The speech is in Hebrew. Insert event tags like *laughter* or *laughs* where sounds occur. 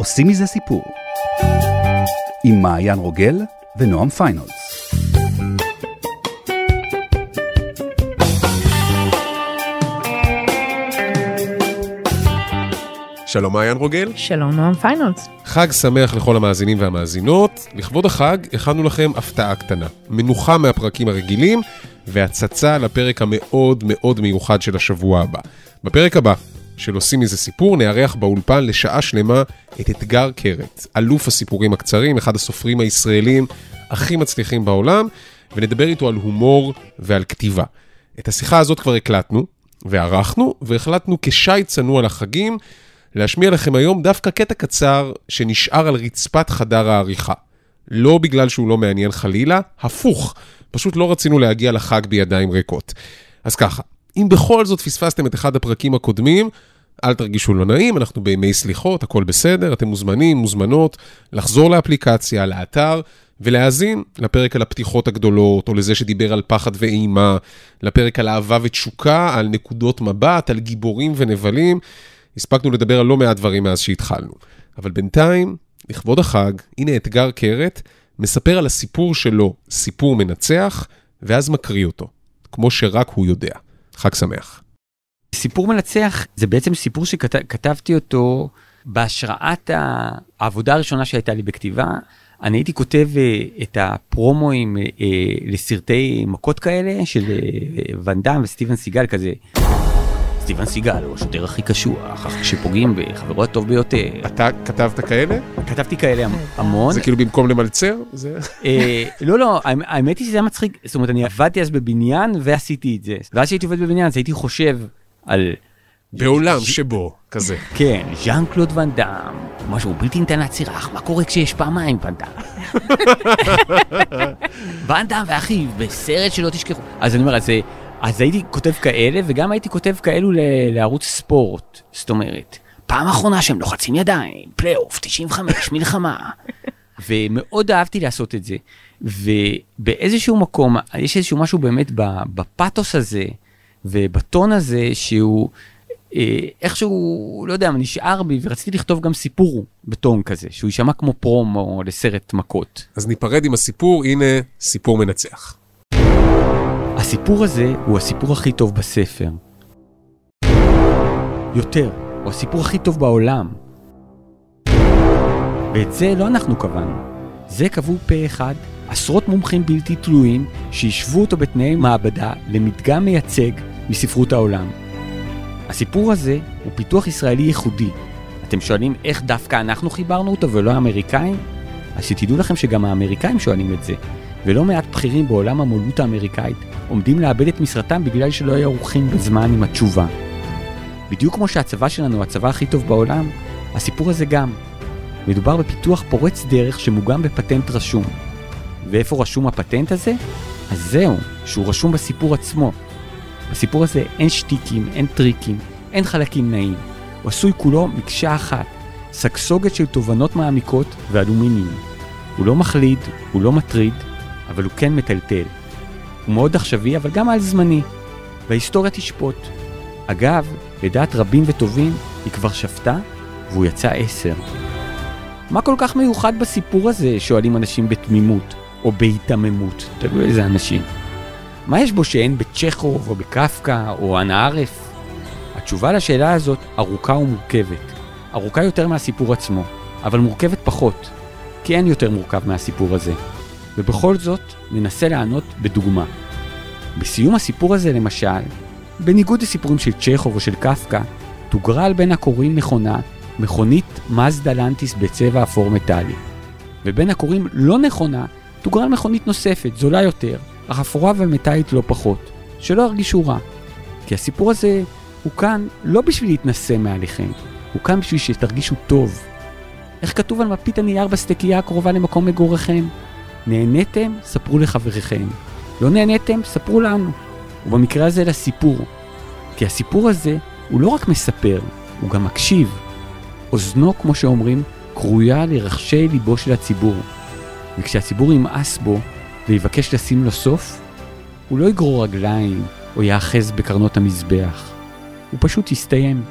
עושים מזה סיפור. עם מעיין רוגל ונועם פיינולס. שלום מעיין רוגל. שלום נועם פיינולס. חג שמח לכל המאזינים והמאזינות. לכבוד החג הכנו לכם הפתעה קטנה. מנוחה מהפרקים הרגילים והצצה לפרק המאוד מאוד מיוחד של השבוע הבא. בפרק הבא של עושים מזה סיפור, נארח באולפן לשעה שלמה את אתגר קרת, אלוף הסיפורים הקצרים, אחד הסופרים הישראלים הכי מצליחים בעולם, ונדבר איתו על הומור ועל כתיבה. את השיחה הזאת כבר הקלטנו וערכנו, והחלטנו כשי צנוע לחגים, להשמיע לכם היום דווקא קטע קצר שנשאר על רצפת חדר העריכה. לא בגלל שהוא לא מעניין חלילה, הפוך, פשוט לא רצינו להגיע לחג בידיים ריקות. אז ככה, אם בכל זאת פספסתם את אחד הפרקים הקודמים, אל תרגישו לא נעים, אנחנו בימי סליחות, הכל בסדר, אתם מוזמנים, מוזמנות, לחזור לאפליקציה, לאתר, ולהאזין לפרק על הפתיחות הגדולות, או לזה שדיבר על פחד ואימה, לפרק על אהבה ותשוקה, על נקודות מבט, על גיבורים ונבלים. הספקנו לדבר על לא מעט דברים מאז שהתחלנו. אבל בינתיים, לכבוד החג, הנה אתגר קרת, מספר על הסיפור שלו, סיפור מנצח, ואז מקריא אותו, כמו שרק הוא יודע. חג שמח. סיפור מנצח זה בעצם סיפור שכתבתי אותו בהשראת העבודה הראשונה שהייתה לי בכתיבה. אני הייתי כותב אה, את הפרומואים אה, לסרטי מכות כאלה של ואן דאם וסטיבן סיגל כזה. סטיבן סיגל הוא השוטר הכי קשוח, אך כשפוגעים בחברו הטוב ביותר. אתה כתבת כאלה? כתבתי כאלה המון. זה כאילו במקום למלצר? זה... לא, לא, האמת היא שזה היה מצחיק, זאת אומרת, אני עבדתי אז בבניין ועשיתי את זה. ואז כשהייתי עובד בבניין, אז הייתי חושב על... בעולם שבו, כזה. כן, ז'אן קלוד ואן דאם, משהו בלתי ניתן לעצירה, מה קורה כשיש פעמיים ואן דאם? *laughs* ואן דאם ואחיו, בסרט שלא תשכחו. אז אני אומר, אז, אז הייתי כותב כאלה, וגם הייתי כותב כאלו לערוץ ספורט. זאת אומרת, פעם אחרונה שהם לוחצים ידיים, פלייאוף, 95, *laughs* מלחמה. ומאוד אהבתי לעשות את זה. ובאיזשהו מקום, יש איזשהו משהו באמת בפאתוס הזה, ובטון הזה שהוא אה, איכשהו, לא יודע, נשאר בי, ורציתי לכתוב גם סיפור בטון כזה, שהוא יישמע כמו פרומו לסרט מכות. אז ניפרד עם הסיפור, הנה סיפור מנצח. הסיפור הזה הוא הסיפור הכי טוב בספר. יותר, הוא הסיפור הכי טוב בעולם. ואת זה לא אנחנו קבענו. זה קבעו פה אחד עשרות מומחים בלתי תלויים שישבו אותו בתנאי מעבדה למדגם מייצג מספרות העולם. הסיפור הזה הוא פיתוח ישראלי ייחודי. אתם שואלים איך דווקא אנחנו חיברנו אותו ולא האמריקאים? אז שתדעו לכם שגם האמריקאים שואלים את זה, ולא מעט בכירים בעולם המולדות האמריקאית עומדים לאבד את משרתם בגלל שלא היו ערוכים בזמן עם התשובה. בדיוק כמו שהצבא שלנו הוא הצבא הכי טוב בעולם, הסיפור הזה גם. מדובר בפיתוח פורץ דרך שמוגם בפטנט רשום. ואיפה רשום הפטנט הזה? אז זהו, שהוא רשום בסיפור עצמו. בסיפור הזה אין שטיקים, אין טריקים, אין חלקים נעים. הוא עשוי כולו מקשה אחת, סגסוגת של תובנות מעמיקות ואלומיניום. הוא לא מחליד, הוא לא מטריד, אבל הוא כן מטלטל. הוא מאוד עכשווי, אבל גם על זמני. וההיסטוריה תשפוט. אגב, לדעת רבים וטובים, היא כבר שפטה, והוא יצא עשר. מה כל כך מיוחד בסיפור הזה, שואלים אנשים בתמימות, או בהיתממות, תלוי איזה אנשים. מה יש בו שאין בצ'כוב, או בקפקא, או אנא ערף? התשובה לשאלה הזאת ארוכה ומורכבת. ארוכה יותר מהסיפור עצמו, אבל מורכבת פחות, כי אין יותר מורכב מהסיפור הזה. ובכל זאת, ננסה לענות בדוגמה. בסיום הסיפור הזה, למשל, בניגוד לסיפורים של צ'כוב או של קפקא, תוגרל בין הקוראים נכונה מכונית מזדה לנטיס בצבע אפור מטאלי. ובין הקוראים לא נכונה, תוגרל מכונית נוספת, זולה יותר, אך אפורה ומטאלית לא פחות. שלא ירגישו רע. כי הסיפור הזה הוא כאן לא בשביל להתנשא מעליכם, הוא כאן בשביל שתרגישו טוב. איך כתוב על מפית הנייר בסטקייה הקרובה למקום מגוריכם? נהניתם? ספרו לחבריכם. לא נהניתם? ספרו לנו. ובמקרה הזה לסיפור. כי הסיפור הזה הוא לא רק מספר, הוא גם מקשיב. אוזנו, כמו שאומרים, קרויה לרחשי ליבו של הציבור. וכשהציבור ימאס בו ויבקש לשים לו סוף, הוא לא יגרור רגליים או יאחז בקרנות המזבח. הוא פשוט יסתיים.